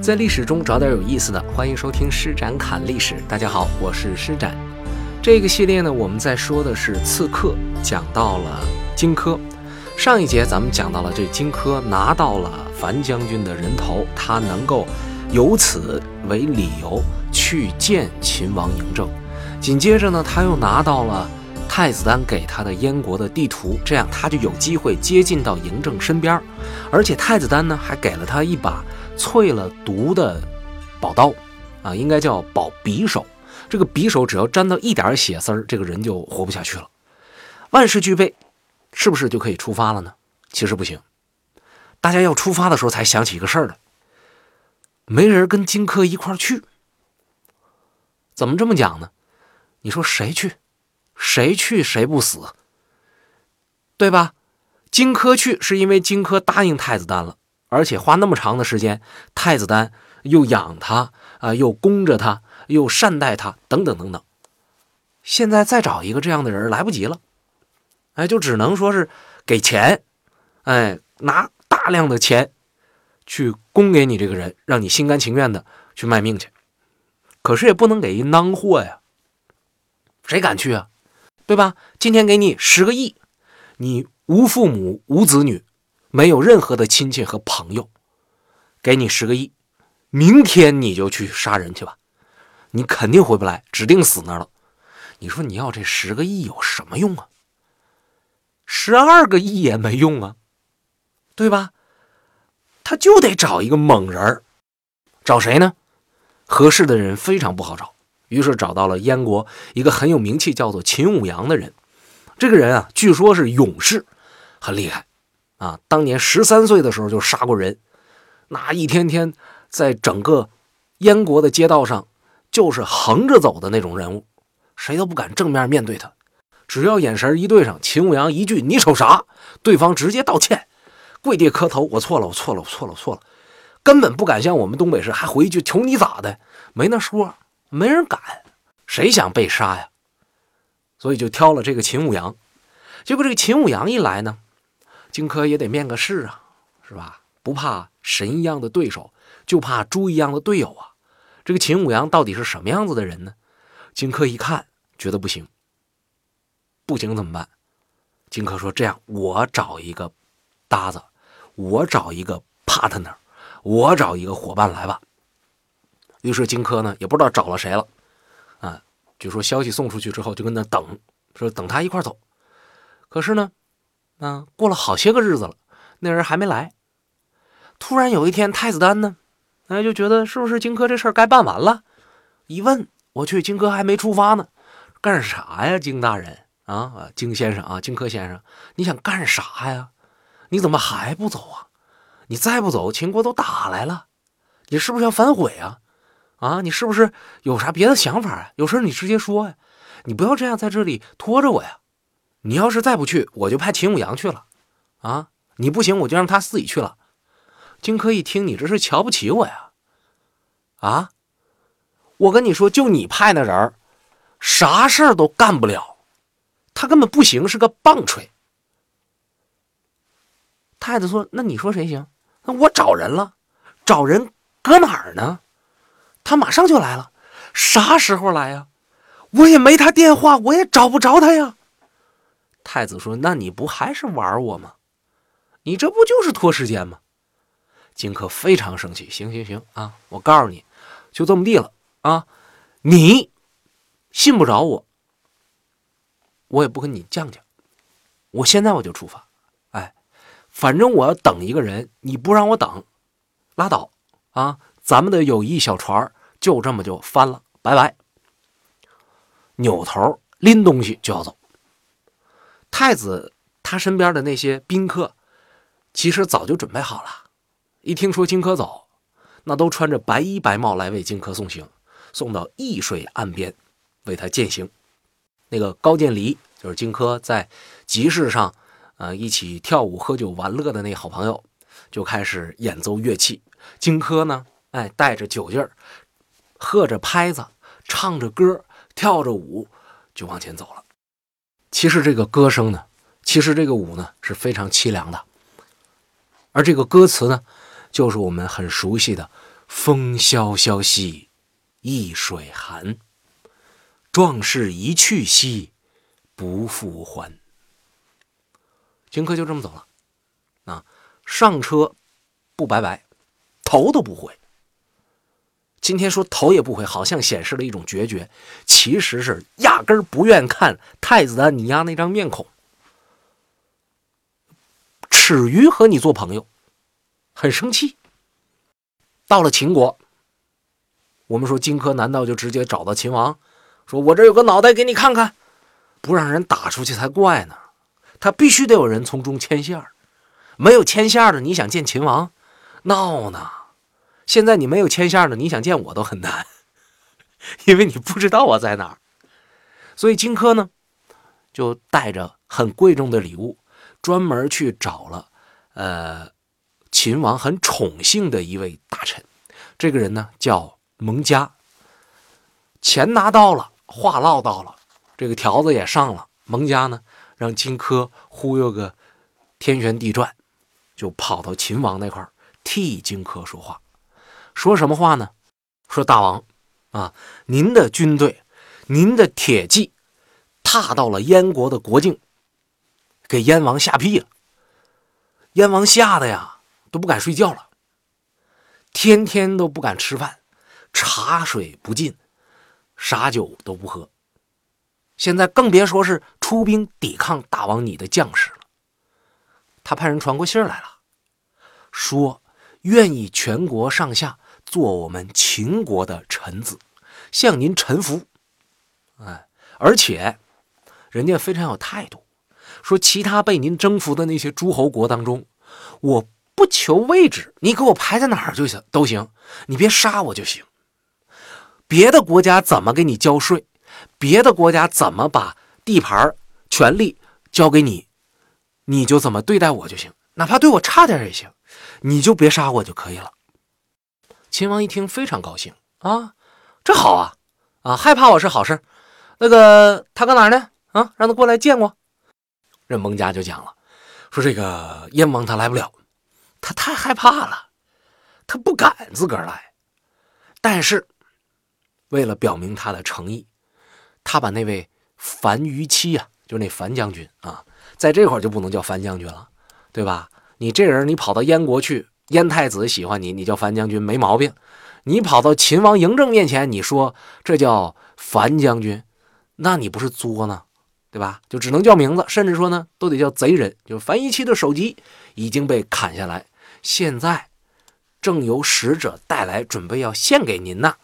在历史中找点有意思的，欢迎收听施展侃历史。大家好，我是施展。这个系列呢，我们在说的是刺客，讲到了荆轲。上一节咱们讲到了这荆轲拿到了樊将军的人头，他能够由此为理由去见秦王嬴政。紧接着呢，他又拿到了太子丹给他的燕国的地图，这样他就有机会接近到嬴政身边。而且太子丹呢，还给了他一把。淬了毒的宝刀，啊，应该叫宝匕首。这个匕首只要沾到一点血丝儿，这个人就活不下去了。万事俱备，是不是就可以出发了呢？其实不行。大家要出发的时候才想起一个事儿来，没人跟荆轲一块儿去。怎么这么讲呢？你说谁去？谁去谁不死？对吧？荆轲去是因为荆轲答应太子丹了。而且花那么长的时间，太子丹又养他啊，又供着他，又善待他，等等等等。现在再找一个这样的人来不及了，哎，就只能说是给钱，哎，拿大量的钱去供给你这个人，让你心甘情愿的去卖命去。可是也不能给一囊货呀，谁敢去啊？对吧？今天给你十个亿，你无父母无子女。没有任何的亲戚和朋友，给你十个亿，明天你就去杀人去吧，你肯定回不来，指定死那儿了。你说你要这十个亿有什么用啊？十二个亿也没用啊，对吧？他就得找一个猛人儿，找谁呢？合适的人非常不好找，于是找到了燕国一个很有名气，叫做秦舞阳的人。这个人啊，据说是勇士，很厉害。啊，当年十三岁的时候就杀过人，那一天天在整个燕国的街道上就是横着走的那种人物，谁都不敢正面面对他。只要眼神一对上，秦舞阳一句“你瞅啥”，对方直接道歉，跪地磕头：“我错了，我错了，我错了，我错了。”根本不敢像我们东北市还回一句“求你咋的”，没那说，没人敢，谁想被杀呀？所以就挑了这个秦舞阳。结果这个秦舞阳一来呢。荆轲也得面个试啊，是吧？不怕神一样的对手，就怕猪一样的队友啊！这个秦舞阳到底是什么样子的人呢？荆轲一看，觉得不行，不行怎么办？荆轲说：“这样，我找一个搭子，我找一个 partner，我找一个伙伴来吧。”于是荆轲呢，也不知道找了谁了，啊，就说消息送出去之后，就跟那等，说等他一块走。可是呢？啊，过了好些个日子了，那人还没来。突然有一天，太子丹呢，哎，就觉得是不是荆轲这事儿该办完了？一问，我去，荆轲还没出发呢，干啥呀，荆大人啊，荆先生啊，荆轲先生，你想干啥呀？你怎么还不走啊？你再不走，秦国都打来了，你是不是要反悔啊？啊，你是不是有啥别的想法啊？有事你直接说呀，你不要这样在这里拖着我呀。你要是再不去，我就派秦舞阳去了，啊！你不行，我就让他自己去了。荆轲一听，你这是瞧不起我呀？啊！我跟你说，就你派那人啥事儿都干不了，他根本不行，是个棒槌。太子说：“那你说谁行？那我找人了，找人搁哪儿呢？他马上就来了，啥时候来呀？我也没他电话，我也找不着他呀。”太子说：“那你不还是玩我吗？你这不就是拖时间吗？”荆轲非常生气：“行行行啊，我告诉你，就这么地了啊！你信不着我，我也不跟你犟犟。我现在我就出发。哎，反正我要等一个人，你不让我等，拉倒啊！咱们的友谊小船就这么就翻了，拜拜。扭头拎东西就要走。”太子他身边的那些宾客，其实早就准备好了。一听说荆轲走，那都穿着白衣白帽来为荆轲送行，送到易水岸边，为他饯行。那个高渐离就是荆轲在集市上，呃，一起跳舞、喝酒、玩乐的那好朋友，就开始演奏乐器。荆轲呢，哎，带着酒劲儿，喝着拍子，唱着歌，跳着舞，就往前走了。其实这个歌声呢，其实这个舞呢是非常凄凉的，而这个歌词呢，就是我们很熟悉的《风萧萧兮易水寒，壮士一去兮不复还。荆轲就这么走了，啊，上车不拜拜，头都不回。今天说头也不回，好像显示了一种决绝，其实是压根儿不愿看太子的你丫那张面孔，耻于和你做朋友，很生气。到了秦国，我们说荆轲难道就直接找到秦王，说我这有个脑袋给你看看，不让人打出去才怪呢。他必须得有人从中牵线没有牵线的，你想见秦王，闹呢。现在你没有牵线的，你想见我都很难，因为你不知道我在哪儿。所以荆轲呢，就带着很贵重的礼物，专门去找了呃秦王很宠幸的一位大臣。这个人呢叫蒙嘉。钱拿到了，话唠到了，这个条子也上了。蒙嘉呢让荆轲忽悠个天旋地转，就跑到秦王那块替荆轲说话。说什么话呢？说大王，啊，您的军队，您的铁骑，踏到了燕国的国境，给燕王吓屁了。燕王吓得呀，都不敢睡觉了，天天都不敢吃饭，茶水不进，啥酒都不喝。现在更别说是出兵抵抗大王你的将士了。他派人传过信来了，说愿意全国上下。做我们秦国的臣子，向您臣服。哎，而且人家非常有态度，说其他被您征服的那些诸侯国当中，我不求位置，你给我排在哪儿就行都行，你别杀我就行。别的国家怎么给你交税，别的国家怎么把地盘权力交给你，你就怎么对待我就行，哪怕对我差点也行，你就别杀我就可以了。秦王一听非常高兴啊，这好啊啊，害怕我是好事。那个他搁哪儿呢？啊，让他过来见我。任蒙家就讲了，说这个燕王他来不了，他太害怕了，他不敢自个儿来。但是为了表明他的诚意，他把那位樊於期啊，就那樊将军啊，在这会儿就不能叫樊将军了，对吧？你这人你跑到燕国去。燕太子喜欢你，你叫樊将军没毛病。你跑到秦王嬴政面前，你说这叫樊将军，那你不是作呢，对吧？就只能叫名字，甚至说呢，都得叫贼人。就樊於期的首级已经被砍下来，现在正由使者带来，准备要献给您呢。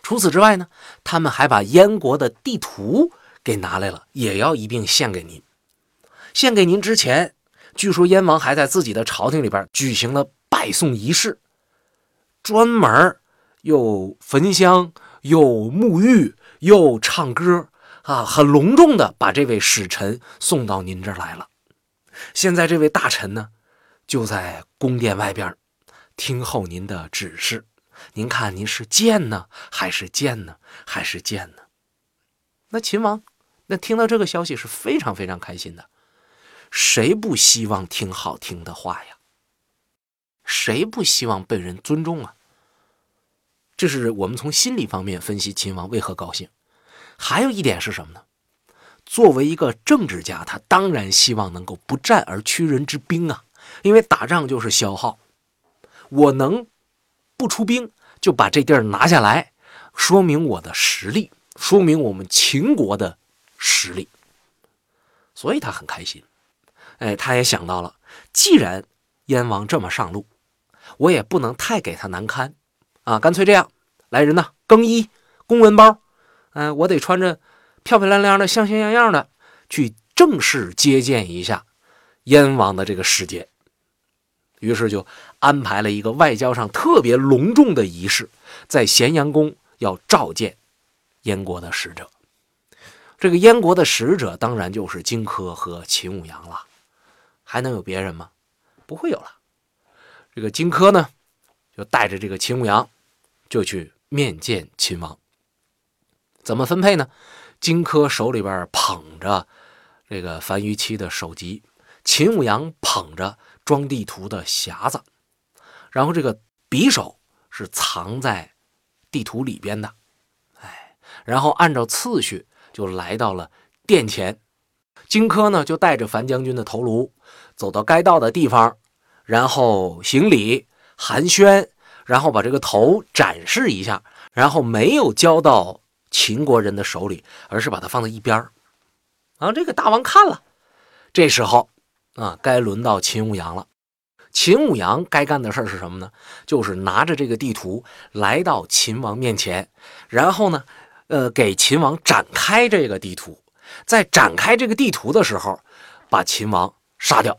除此之外呢，他们还把燕国的地图给拿来了，也要一并献给您。献给您之前。据说燕王还在自己的朝廷里边举行了拜送仪式，专门又焚香又沐浴又唱歌啊，很隆重的把这位使臣送到您这儿来了。现在这位大臣呢，就在宫殿外边听候您的指示。您看您是见呢，还是见呢，还是见呢？那秦王那听到这个消息是非常非常开心的。谁不希望听好听的话呀？谁不希望被人尊重啊？这是我们从心理方面分析秦王为何高兴。还有一点是什么呢？作为一个政治家，他当然希望能够不战而屈人之兵啊，因为打仗就是消耗。我能不出兵就把这地儿拿下来，说明我的实力，说明我们秦国的实力，所以他很开心。哎，他也想到了，既然燕王这么上路，我也不能太给他难堪，啊，干脆这样，来人呐，更衣，公文包，嗯，我得穿着漂漂亮亮的、像像样样的去正式接见一下燕王的这个使节。于是就安排了一个外交上特别隆重的仪式，在咸阳宫要召见燕国的使者。这个燕国的使者当然就是荆轲和秦舞阳了。还能有别人吗？不会有了。这个荆轲呢，就带着这个秦舞阳，就去面见秦王。怎么分配呢？荆轲手里边捧着这个樊於期的首级，秦舞阳捧着装地图的匣子，然后这个匕首是藏在地图里边的。哎，然后按照次序就来到了殿前。荆轲呢，就带着樊将军的头颅走到该到的地方，然后行礼寒暄，然后把这个头展示一下，然后没有交到秦国人的手里，而是把它放在一边儿。然后，这个大王看了，这时候啊，该轮到秦舞阳了。秦舞阳该干的事儿是什么呢？就是拿着这个地图来到秦王面前，然后呢，呃，给秦王展开这个地图。在展开这个地图的时候，把秦王杀掉。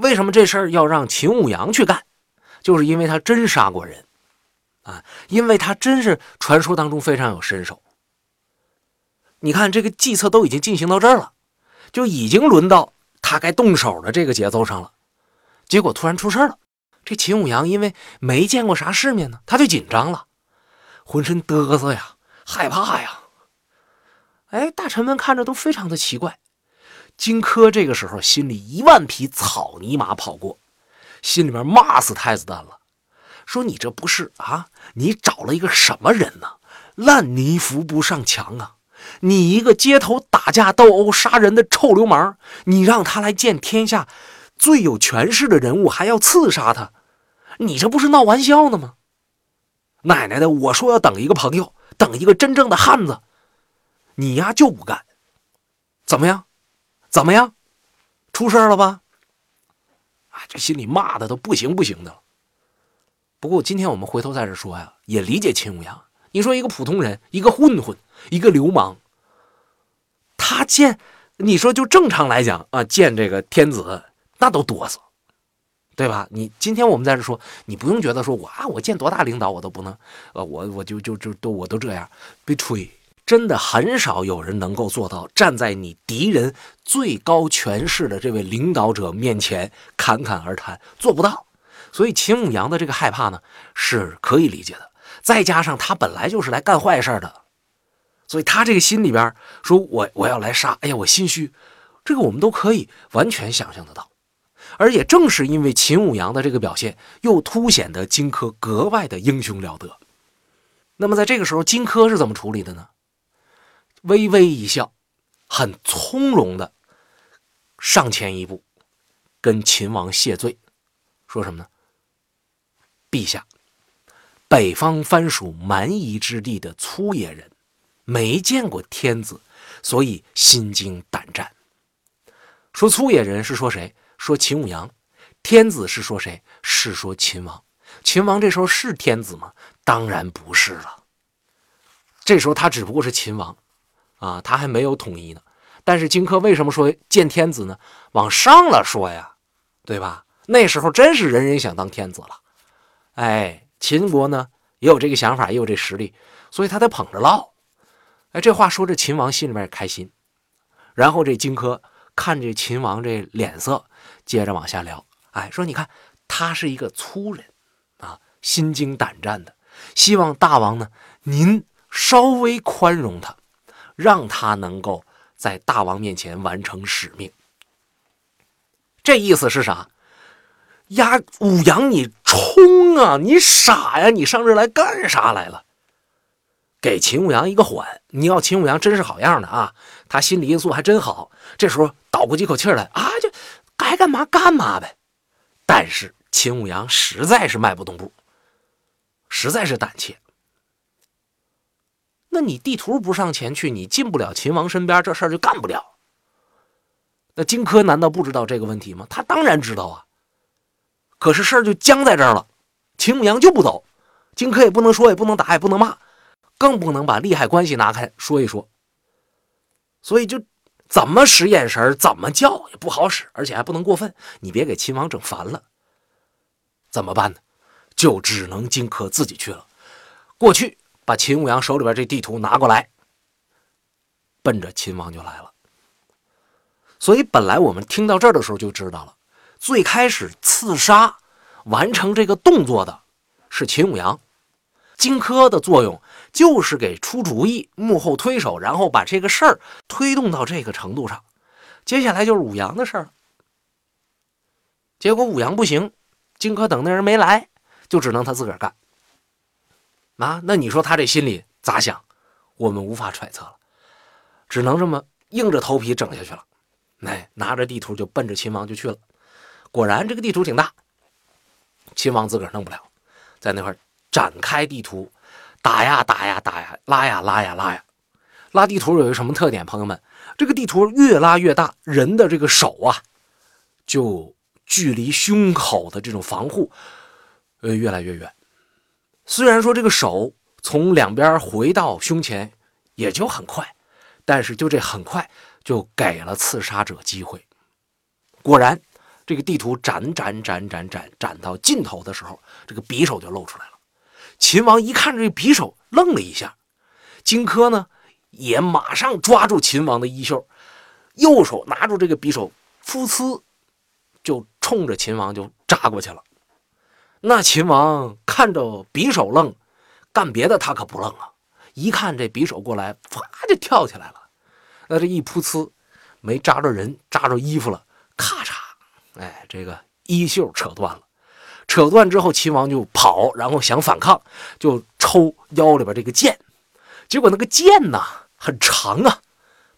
为什么这事儿要让秦舞阳去干？就是因为他真杀过人啊，因为他真是传说当中非常有身手。你看，这个计策都已经进行到这儿了，就已经轮到他该动手的这个节奏上了。结果突然出事了，这秦舞阳因为没见过啥世面呢，他就紧张了，浑身嘚瑟呀，害怕呀。哎，大臣们看着都非常的奇怪。荆轲这个时候心里一万匹草泥马跑过，心里面骂死太子丹了，说你这不是啊？你找了一个什么人呢？烂泥扶不上墙啊！你一个街头打架斗殴杀人的臭流氓，你让他来见天下最有权势的人物，还要刺杀他，你这不是闹玩笑呢吗？奶奶的，我说要等一个朋友，等一个真正的汉子。你呀就不干，怎么样？怎么样？出事了吧？啊，这心里骂的都不行不行的了。不过今天我们回头在这说呀，也理解秦舞阳。你说一个普通人，一个混混，一个流氓，他见你说就正常来讲啊，见这个天子那都哆嗦，对吧？你今天我们在这说，你不用觉得说我啊，我见多大领导我都不能，呃，我我就就就都我都这样，别吹。真的很少有人能够做到站在你敌人最高权势的这位领导者面前侃侃而谈，做不到。所以秦舞阳的这个害怕呢，是可以理解的。再加上他本来就是来干坏事的，所以他这个心里边说：“我我要来杀，哎呀，我心虚。”这个我们都可以完全想象得到。而也正是因为秦舞阳的这个表现，又凸显得荆轲格外的英雄了得。那么在这个时候，荆轲是怎么处理的呢？微微一笑，很从容的上前一步，跟秦王谢罪，说什么呢？陛下，北方藩属蛮夷之地的粗野人，没见过天子，所以心惊胆战。说粗野人是说谁？说秦舞阳。天子是说谁？是说秦王。秦王这时候是天子吗？当然不是了。这时候他只不过是秦王。啊，他还没有统一呢。但是荆轲为什么说见天子呢？往上了说呀，对吧？那时候真是人人想当天子了。哎，秦国呢也有这个想法，也有这实力，所以他得捧着唠。哎，这话说这秦王心里面也开心。然后这荆轲看这秦王这脸色，接着往下聊。哎，说你看他是一个粗人啊，心惊胆战的，希望大王呢您稍微宽容他。让他能够在大王面前完成使命，这意思是啥？呀，武阳，你冲啊！你傻呀！你上这来干啥来了？给秦舞阳一个缓。你要秦舞阳真是好样的啊！他心理因素还真好。这时候倒过几口气来啊，就该干嘛干嘛呗。但是秦舞阳实在是迈不动步，实在是胆怯。那你地图不上前去，你进不了秦王身边，这事儿就干不了。那荆轲难道不知道这个问题吗？他当然知道啊。可是事儿就僵在这儿了，秦舞阳就不走，荆轲也不能说，也不能打，也不能骂，更不能把利害关系拿开说一说。所以就怎么使眼神，怎么叫也不好使，而且还不能过分，你别给秦王整烦了。怎么办呢？就只能荆轲自己去了。过去。把秦舞阳手里边这地图拿过来，奔着秦王就来了。所以本来我们听到这儿的时候就知道了，最开始刺杀完成这个动作的是秦舞阳，荆轲的作用就是给出主意、幕后推手，然后把这个事儿推动到这个程度上。接下来就是武阳的事儿。结果武阳不行，荆轲等那人没来，就只能他自个儿干。啊，那你说他这心里咋想？我们无法揣测了，只能这么硬着头皮整下去了。哎，拿着地图就奔着秦王就去了。果然，这个地图挺大，秦王自个儿弄不了，在那块展开地图，打呀打呀打呀，拉呀拉呀拉呀。拉地图有一个什么特点？朋友们，这个地图越拉越大，人的这个手啊，就距离胸口的这种防护，呃，越来越远。虽然说这个手从两边回到胸前也就很快，但是就这很快就给了刺杀者机会。果然，这个地图展展展展展展到尽头的时候，这个匕首就露出来了。秦王一看这匕首，愣了一下。荆轲呢？也马上抓住秦王的衣袖，右手拿住这个匕首，噗呲，就冲着秦王就扎过去了。那秦王看着匕首愣，干别的他可不愣啊！一看这匕首过来，啪就跳起来了。那这一噗呲，没扎着人，扎着衣服了，咔嚓，哎，这个衣袖扯断了。扯断之后，秦王就跑，然后想反抗，就抽腰里边这个剑。结果那个剑呢很长啊，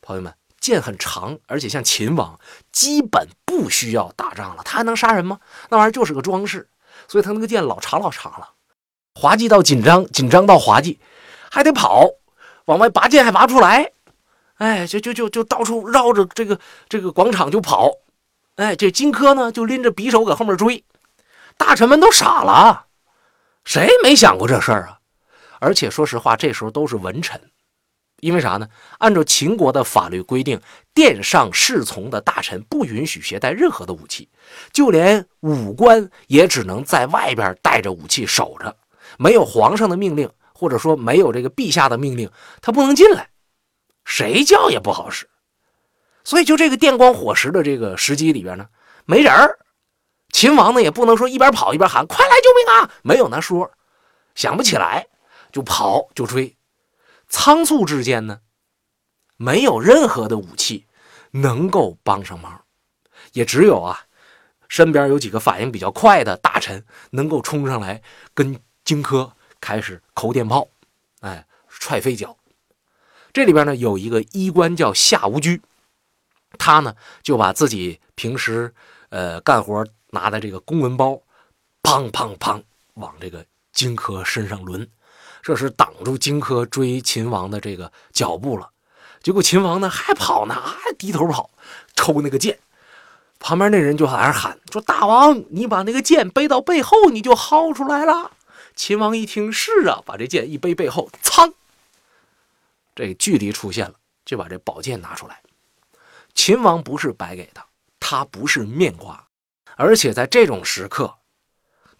朋友们，剑很长，而且像秦王基本不需要打仗了，他还能杀人吗？那玩意儿就是个装饰，所以他那个剑老长老长了，滑稽到紧张，紧张到滑稽，还得跑，往外拔剑还拔不出来，哎，就就就就到处绕着这个这个广场就跑，哎，这荆轲呢就拎着匕首搁后面追，大臣们都傻了，谁没想过这事儿啊？而且说实话，这时候都是文臣，因为啥呢？按照秦国的法律规定，殿上侍从的大臣不允许携带任何的武器，就连武官也只能在外边带着武器守着，没有皇上的命令，或者说没有这个陛下的命令，他不能进来，谁叫也不好使。所以就这个电光火石的这个时机里边呢，没人儿，秦王呢也不能说一边跑一边喊“快来救命啊”，没有那说，想不起来。就跑就追，仓促之间呢，没有任何的武器能够帮上忙，也只有啊，身边有几个反应比较快的大臣能够冲上来跟荆轲开始扣电炮，哎，踹飞脚。这里边呢有一个医官叫夏无居，他呢就把自己平时呃干活拿的这个公文包，砰砰砰往这个荆轲身上抡。这是挡住荆轲追秦王的这个脚步了，结果秦王呢还跑呢，还低头跑，抽那个剑。旁边那人就在那喊说：“大王，你把那个剑背到背后，你就薅出来了。”秦王一听是啊，把这剑一背背后，噌，这距离出现了，就把这宝剑拿出来。秦王不是白给的，他不是面瓜，而且在这种时刻。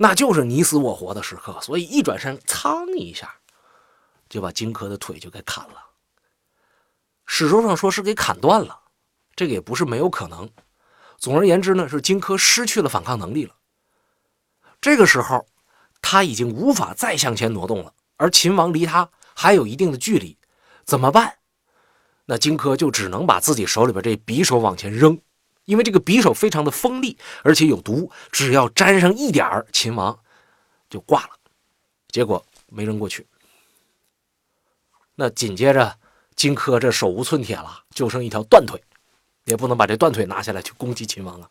那就是你死我活的时刻，所以一转身，噌一下，就把荆轲的腿就给砍了。史书上说是给砍断了，这个也不是没有可能。总而言之呢，是荆轲失去了反抗能力了。这个时候，他已经无法再向前挪动了，而秦王离他还有一定的距离，怎么办？那荆轲就只能把自己手里边这匕首往前扔。因为这个匕首非常的锋利，而且有毒，只要沾上一点儿，秦王就挂了。结果没扔过去。那紧接着，荆轲这手无寸铁了，就剩一条断腿，也不能把这断腿拿下来去攻击秦王啊！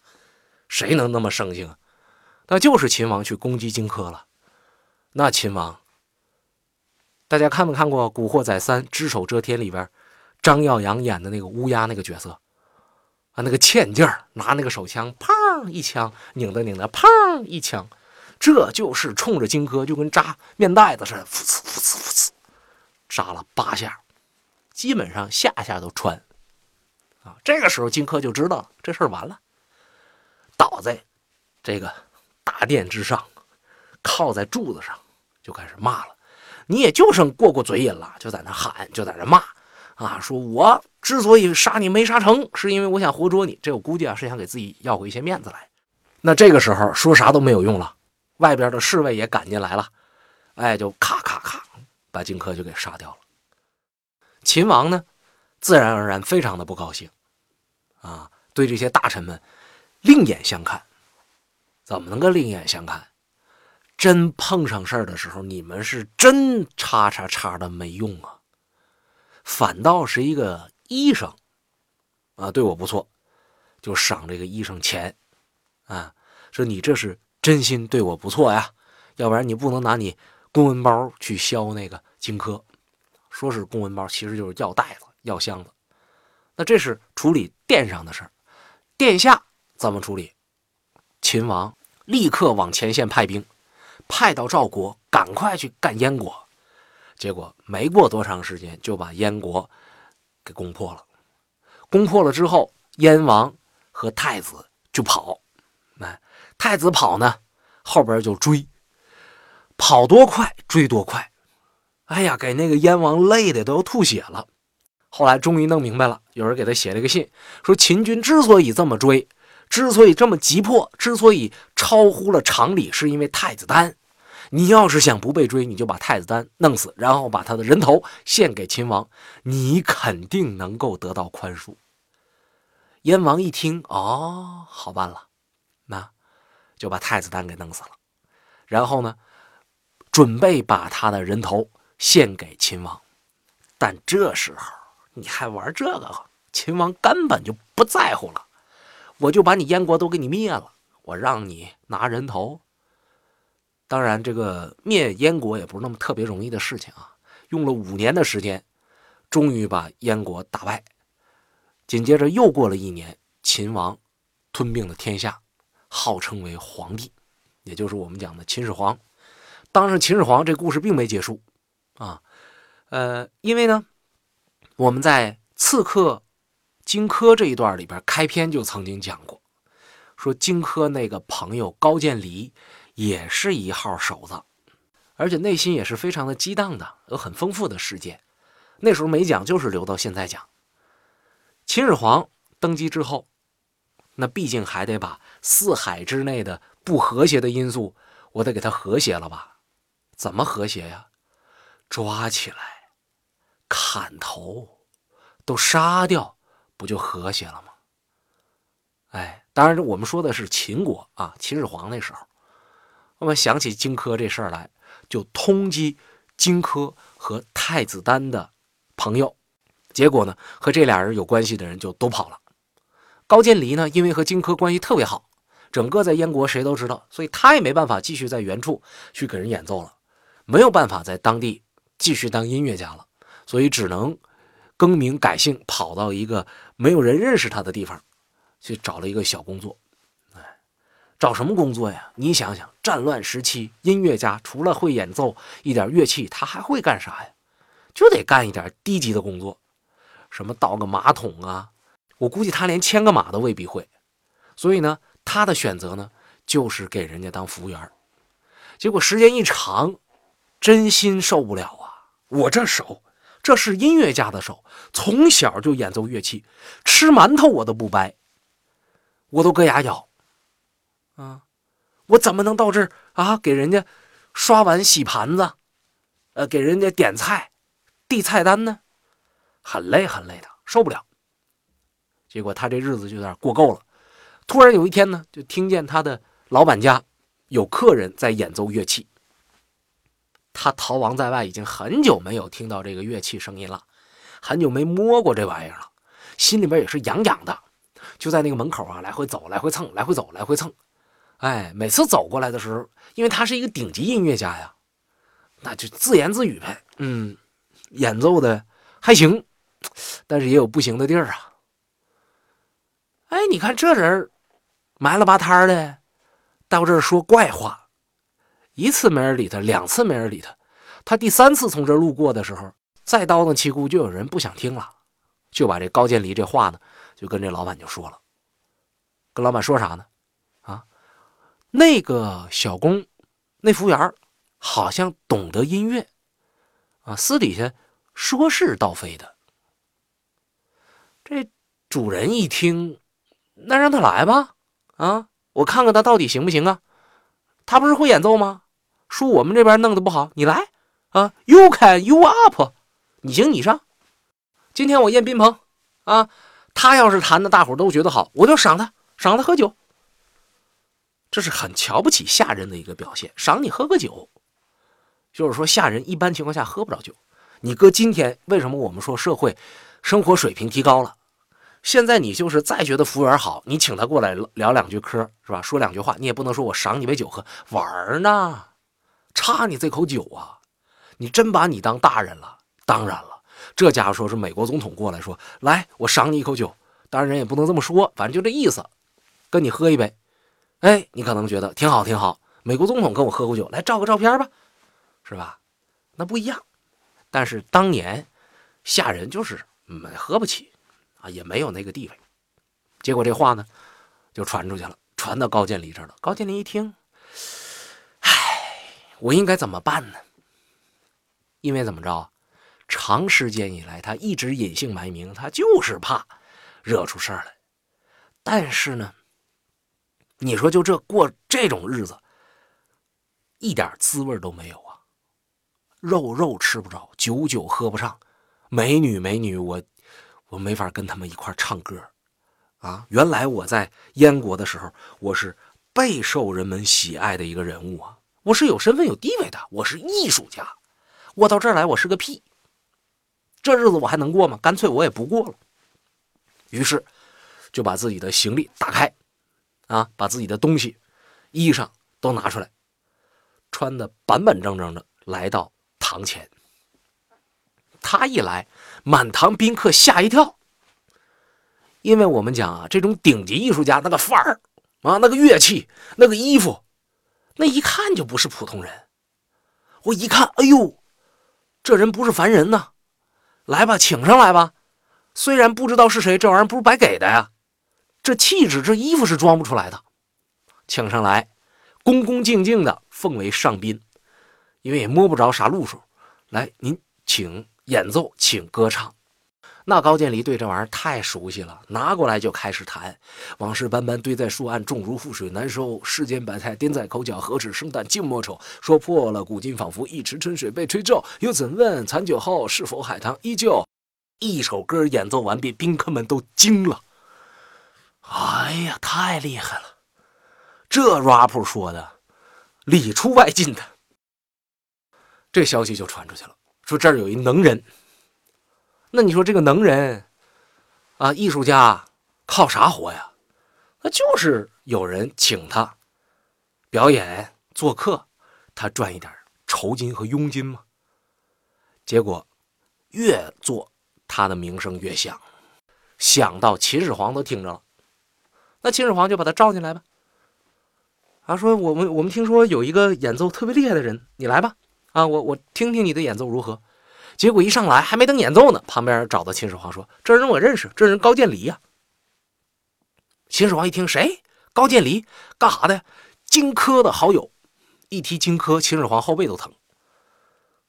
谁能那么生性啊？那就是秦王去攻击荆轲了。那秦王，大家看没看过《古惑仔三》只手遮天里边张耀扬演的那个乌鸦那个角色？啊，那个欠劲儿，拿那个手枪，砰一枪，拧的拧的，砰一枪，这就是冲着荆轲，就跟扎面袋子似的，噗呲噗呲噗呲，扎了八下，基本上下下都穿。啊，这个时候荆轲就知道这事儿完了，倒在这个大殿之上，靠在柱子上，就开始骂了。你也就剩过过嘴瘾了，就在那喊，就在那骂。啊，说我之所以杀你没杀成，是因为我想活捉你。这我估计啊，是想给自己要回一些面子来。那这个时候说啥都没有用了，外边的侍卫也赶进来了，哎，就咔咔咔把荆轲就给杀掉了。秦王呢，自然而然非常的不高兴，啊，对这些大臣们另眼相看。怎么能够另眼相看？真碰上事儿的时候，你们是真叉叉叉的没用啊。反倒是一个医生，啊，对我不错，就赏这个医生钱，啊，说你这是真心对我不错呀，要不然你不能拿你公文包去销那个荆轲。说是公文包，其实就是药袋子、药箱子。那这是处理殿上的事儿，殿下怎么处理？秦王立刻往前线派兵，派到赵国，赶快去干燕国。结果没过多长时间，就把燕国给攻破了。攻破了之后，燕王和太子就跑。哎，太子跑呢，后边就追，跑多快追多快。哎呀，给那个燕王累的都要吐血了。后来终于弄明白了，有人给他写了个信，说秦军之所以这么追，之所以这么急迫，之所以超乎了常理，是因为太子丹。你要是想不被追，你就把太子丹弄死，然后把他的人头献给秦王，你肯定能够得到宽恕。燕王一听，哦，好办了，那就把太子丹给弄死了，然后呢，准备把他的人头献给秦王。但这时候你还玩这个？秦王根本就不在乎了，我就把你燕国都给你灭了，我让你拿人头。当然，这个灭燕国也不是那么特别容易的事情啊，用了五年的时间，终于把燕国打败。紧接着又过了一年，秦王吞并了天下，号称为皇帝，也就是我们讲的秦始皇。当上秦始皇，这故事并没结束啊，呃，因为呢，我们在刺客荆轲这一段里边开篇就曾经讲过，说荆轲那个朋友高渐离。也是一号手子，而且内心也是非常的激荡的，有很丰富的世界。那时候没讲，就是留到现在讲。秦始皇登基之后，那毕竟还得把四海之内的不和谐的因素，我得给他和谐了吧？怎么和谐呀？抓起来，砍头，都杀掉，不就和谐了吗？哎，当然，我们说的是秦国啊，秦始皇那时候。那么想起荆轲这事儿来，就通缉荆轲和太子丹的朋友，结果呢，和这俩人有关系的人就都跑了。高渐离呢，因为和荆轲关系特别好，整个在燕国谁都知道，所以他也没办法继续在原处去给人演奏了，没有办法在当地继续当音乐家了，所以只能更名改姓，跑到一个没有人认识他的地方，去找了一个小工作。找什么工作呀？你想想，战乱时期，音乐家除了会演奏一点乐器，他还会干啥呀？就得干一点低级的工作，什么倒个马桶啊？我估计他连牵个马都未必会。所以呢，他的选择呢，就是给人家当服务员。结果时间一长，真心受不了啊！我这手，这是音乐家的手，从小就演奏乐器，吃馒头我都不掰，我都硌牙咬。啊，我怎么能到这儿啊？给人家刷碗、洗盘子，呃，给人家点菜、递菜单呢？很累很累的，受不了。结果他这日子就有点过够了。突然有一天呢，就听见他的老板家有客人在演奏乐器。他逃亡在外，已经很久没有听到这个乐器声音了，很久没摸过这玩意儿了，心里边也是痒痒的，就在那个门口啊，来回走，来回蹭，来回走，来回蹭。哎，每次走过来的时候，因为他是一个顶级音乐家呀，那就自言自语呗。嗯，演奏的还行，但是也有不行的地儿啊。哎，你看这人埋了吧摊的，到这儿说怪话，一次没人理他，两次没人理他，他第三次从这儿路过的时候，再叨叨七咕，就有人不想听了，就把这高渐离这话呢，就跟这老板就说了。跟老板说啥呢？那个小工，那服务员好像懂得音乐，啊，私底下说是道非的。这主人一听，那让他来吧，啊，我看看他到底行不行啊？他不是会演奏吗？说我们这边弄得不好，你来啊，You can you up，你行你上。今天我宴宾朋，啊，他要是弹的大伙都觉得好，我就赏他，赏他喝酒。这是很瞧不起下人的一个表现。赏你喝个酒，就是说下人一般情况下喝不着酒。你搁今天，为什么我们说社会生活水平提高了？现在你就是再觉得服务员好，你请他过来聊两句嗑，是吧？说两句话，你也不能说我赏你杯酒喝玩呢，差你这口酒啊！你真把你当大人了？当然了，这家伙说是美国总统过来说，来，我赏你一口酒。当然人也不能这么说，反正就这意思，跟你喝一杯。哎，你可能觉得挺好，挺好。美国总统跟我喝过酒，来照个照片吧，是吧？那不一样。但是当年下人就是没喝不起啊，也没有那个地位。结果这话呢就传出去了，传到高渐离这儿了。高渐离一听，唉，我应该怎么办呢？因为怎么着，长时间以来他一直隐姓埋名，他就是怕惹出事儿来。但是呢，你说就这过这种日子，一点滋味都没有啊。肉肉吃不着，酒酒喝不上，美女美女，我我没法跟他们一块唱歌，啊！原来我在燕国的时候，我是备受人们喜爱的一个人物啊，我是有身份有地位的，我是艺术家，我到这儿来，我是个屁，这日子我还能过吗？干脆我也不过了。于是就把自己的行李打开，啊，把自己的东西、衣裳都拿出来，穿的板板正正的来到。堂前，他一来，满堂宾客吓一跳，因为我们讲啊，这种顶级艺术家那个范儿啊，那个乐器，那个衣服，那一看就不是普通人。我一看，哎呦，这人不是凡人呐！来吧，请上来吧。虽然不知道是谁，这玩意儿不是白给的呀。这气质，这衣服是装不出来的。请上来，恭恭敬敬的奉为上宾。因为也摸不着啥路数，来，您请演奏，请歌唱。那高渐离对这玩意儿太熟悉了，拿过来就开始弹。往事斑斑堆在树岸，重如覆水难收。世间百态颠在口角，何止生旦净末丑？说破了，古今仿佛一池春水被吹皱。又怎问残酒后，是否海棠依旧？一首歌演奏完毕，宾客们都惊了。哎呀，太厉害了！这 rap 说的里出外进的。这消息就传出去了，说这儿有一能人。那你说这个能人啊，艺术家靠啥活呀？那就是有人请他表演、做客，他赚一点酬金和佣金嘛。结果越做他的名声越响，响到秦始皇都听着了。那秦始皇就把他召进来吧。啊，说我们我们听说有一个演奏特别厉害的人，你来吧。啊，我我听听你的演奏如何？结果一上来还没等演奏呢，旁边找到秦始皇说：“这人我认识，这人高渐离呀。”秦始皇一听，谁？高渐离干啥的？荆轲的好友。一提荆轲，秦始皇后背都疼。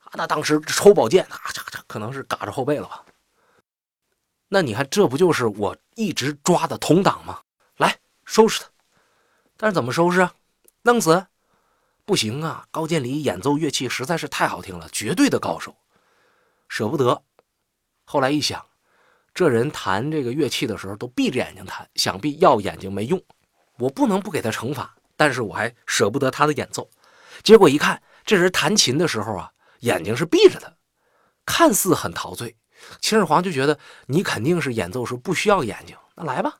啊那当时抽宝剑，啊，这这可能是嘎着后背了吧？那你看，这不就是我一直抓的同党吗？收拾他。但是怎么收拾啊？弄死？不行啊！高渐离演奏乐器实在是太好听了，绝对的高手，舍不得。后来一想，这人弹这个乐器的时候都闭着眼睛弹，想必要眼睛没用，我不能不给他惩罚。但是我还舍不得他的演奏。结果一看，这人弹琴的时候啊，眼睛是闭着的，看似很陶醉。秦始皇就觉得你肯定是演奏时不需要眼睛，那来吧，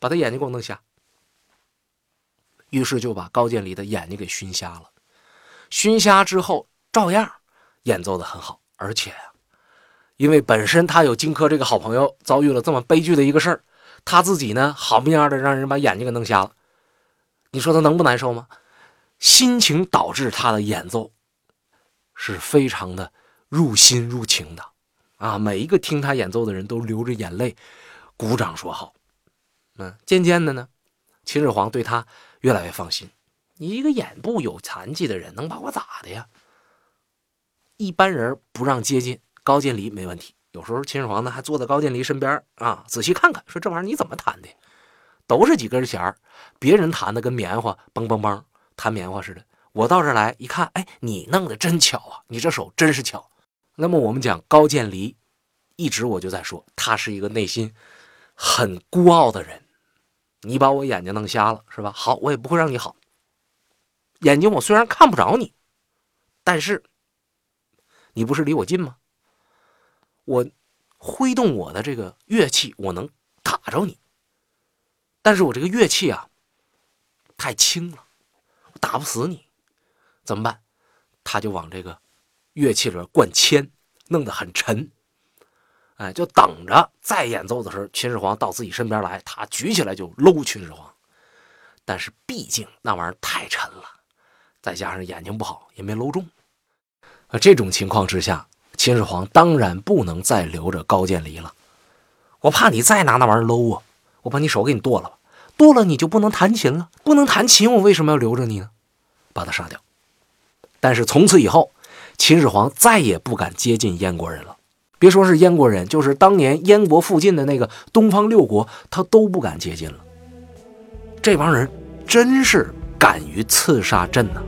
把他眼睛给我弄瞎。于是就把高渐离的眼睛给熏瞎了，熏瞎之后照样演奏的很好，而且因为本身他有荆轲这个好朋友遭遇了这么悲剧的一个事儿，他自己呢好不样的让人把眼睛给弄瞎了，你说他能不难受吗？心情导致他的演奏是非常的入心入情的啊，每一个听他演奏的人都流着眼泪鼓掌说好。嗯，渐渐的呢，秦始皇对他。越来越放心，你一个眼部有残疾的人能把我咋的呀？一般人不让接近高渐离没问题。有时候秦始皇呢还坐在高渐离身边啊，仔细看看，说这玩意儿你怎么弹的？都是几根弦儿，别人弹的跟棉花嘣嘣嘣弹棉花似的。我到这来一看，哎，你弄的真巧啊，你这手真是巧。那么我们讲高渐离，一直我就在说，他是一个内心很孤傲的人。你把我眼睛弄瞎了是吧？好，我也不会让你好。眼睛我虽然看不着你，但是你不是离我近吗？我挥动我的这个乐器，我能打着你，但是我这个乐器啊太轻了，我打不死你，怎么办？他就往这个乐器里灌铅，弄得很沉，哎，就等着再演奏的时候，秦始皇到自己身边来，他举起来就搂秦始皇。但是毕竟那玩意儿太沉了，再加上眼睛不好，也没搂中。啊，这种情况之下，秦始皇当然不能再留着高渐离了。我怕你再拿那玩意儿搂我，我把你手给你剁了吧，剁了你就不能弹琴了。不能弹琴，我为什么要留着你呢？把他杀掉。但是从此以后，秦始皇再也不敢接近燕国人了。别说是燕国人，就是当年燕国附近的那个东方六国，他都不敢接近了。这帮人真是敢于刺杀朕呢！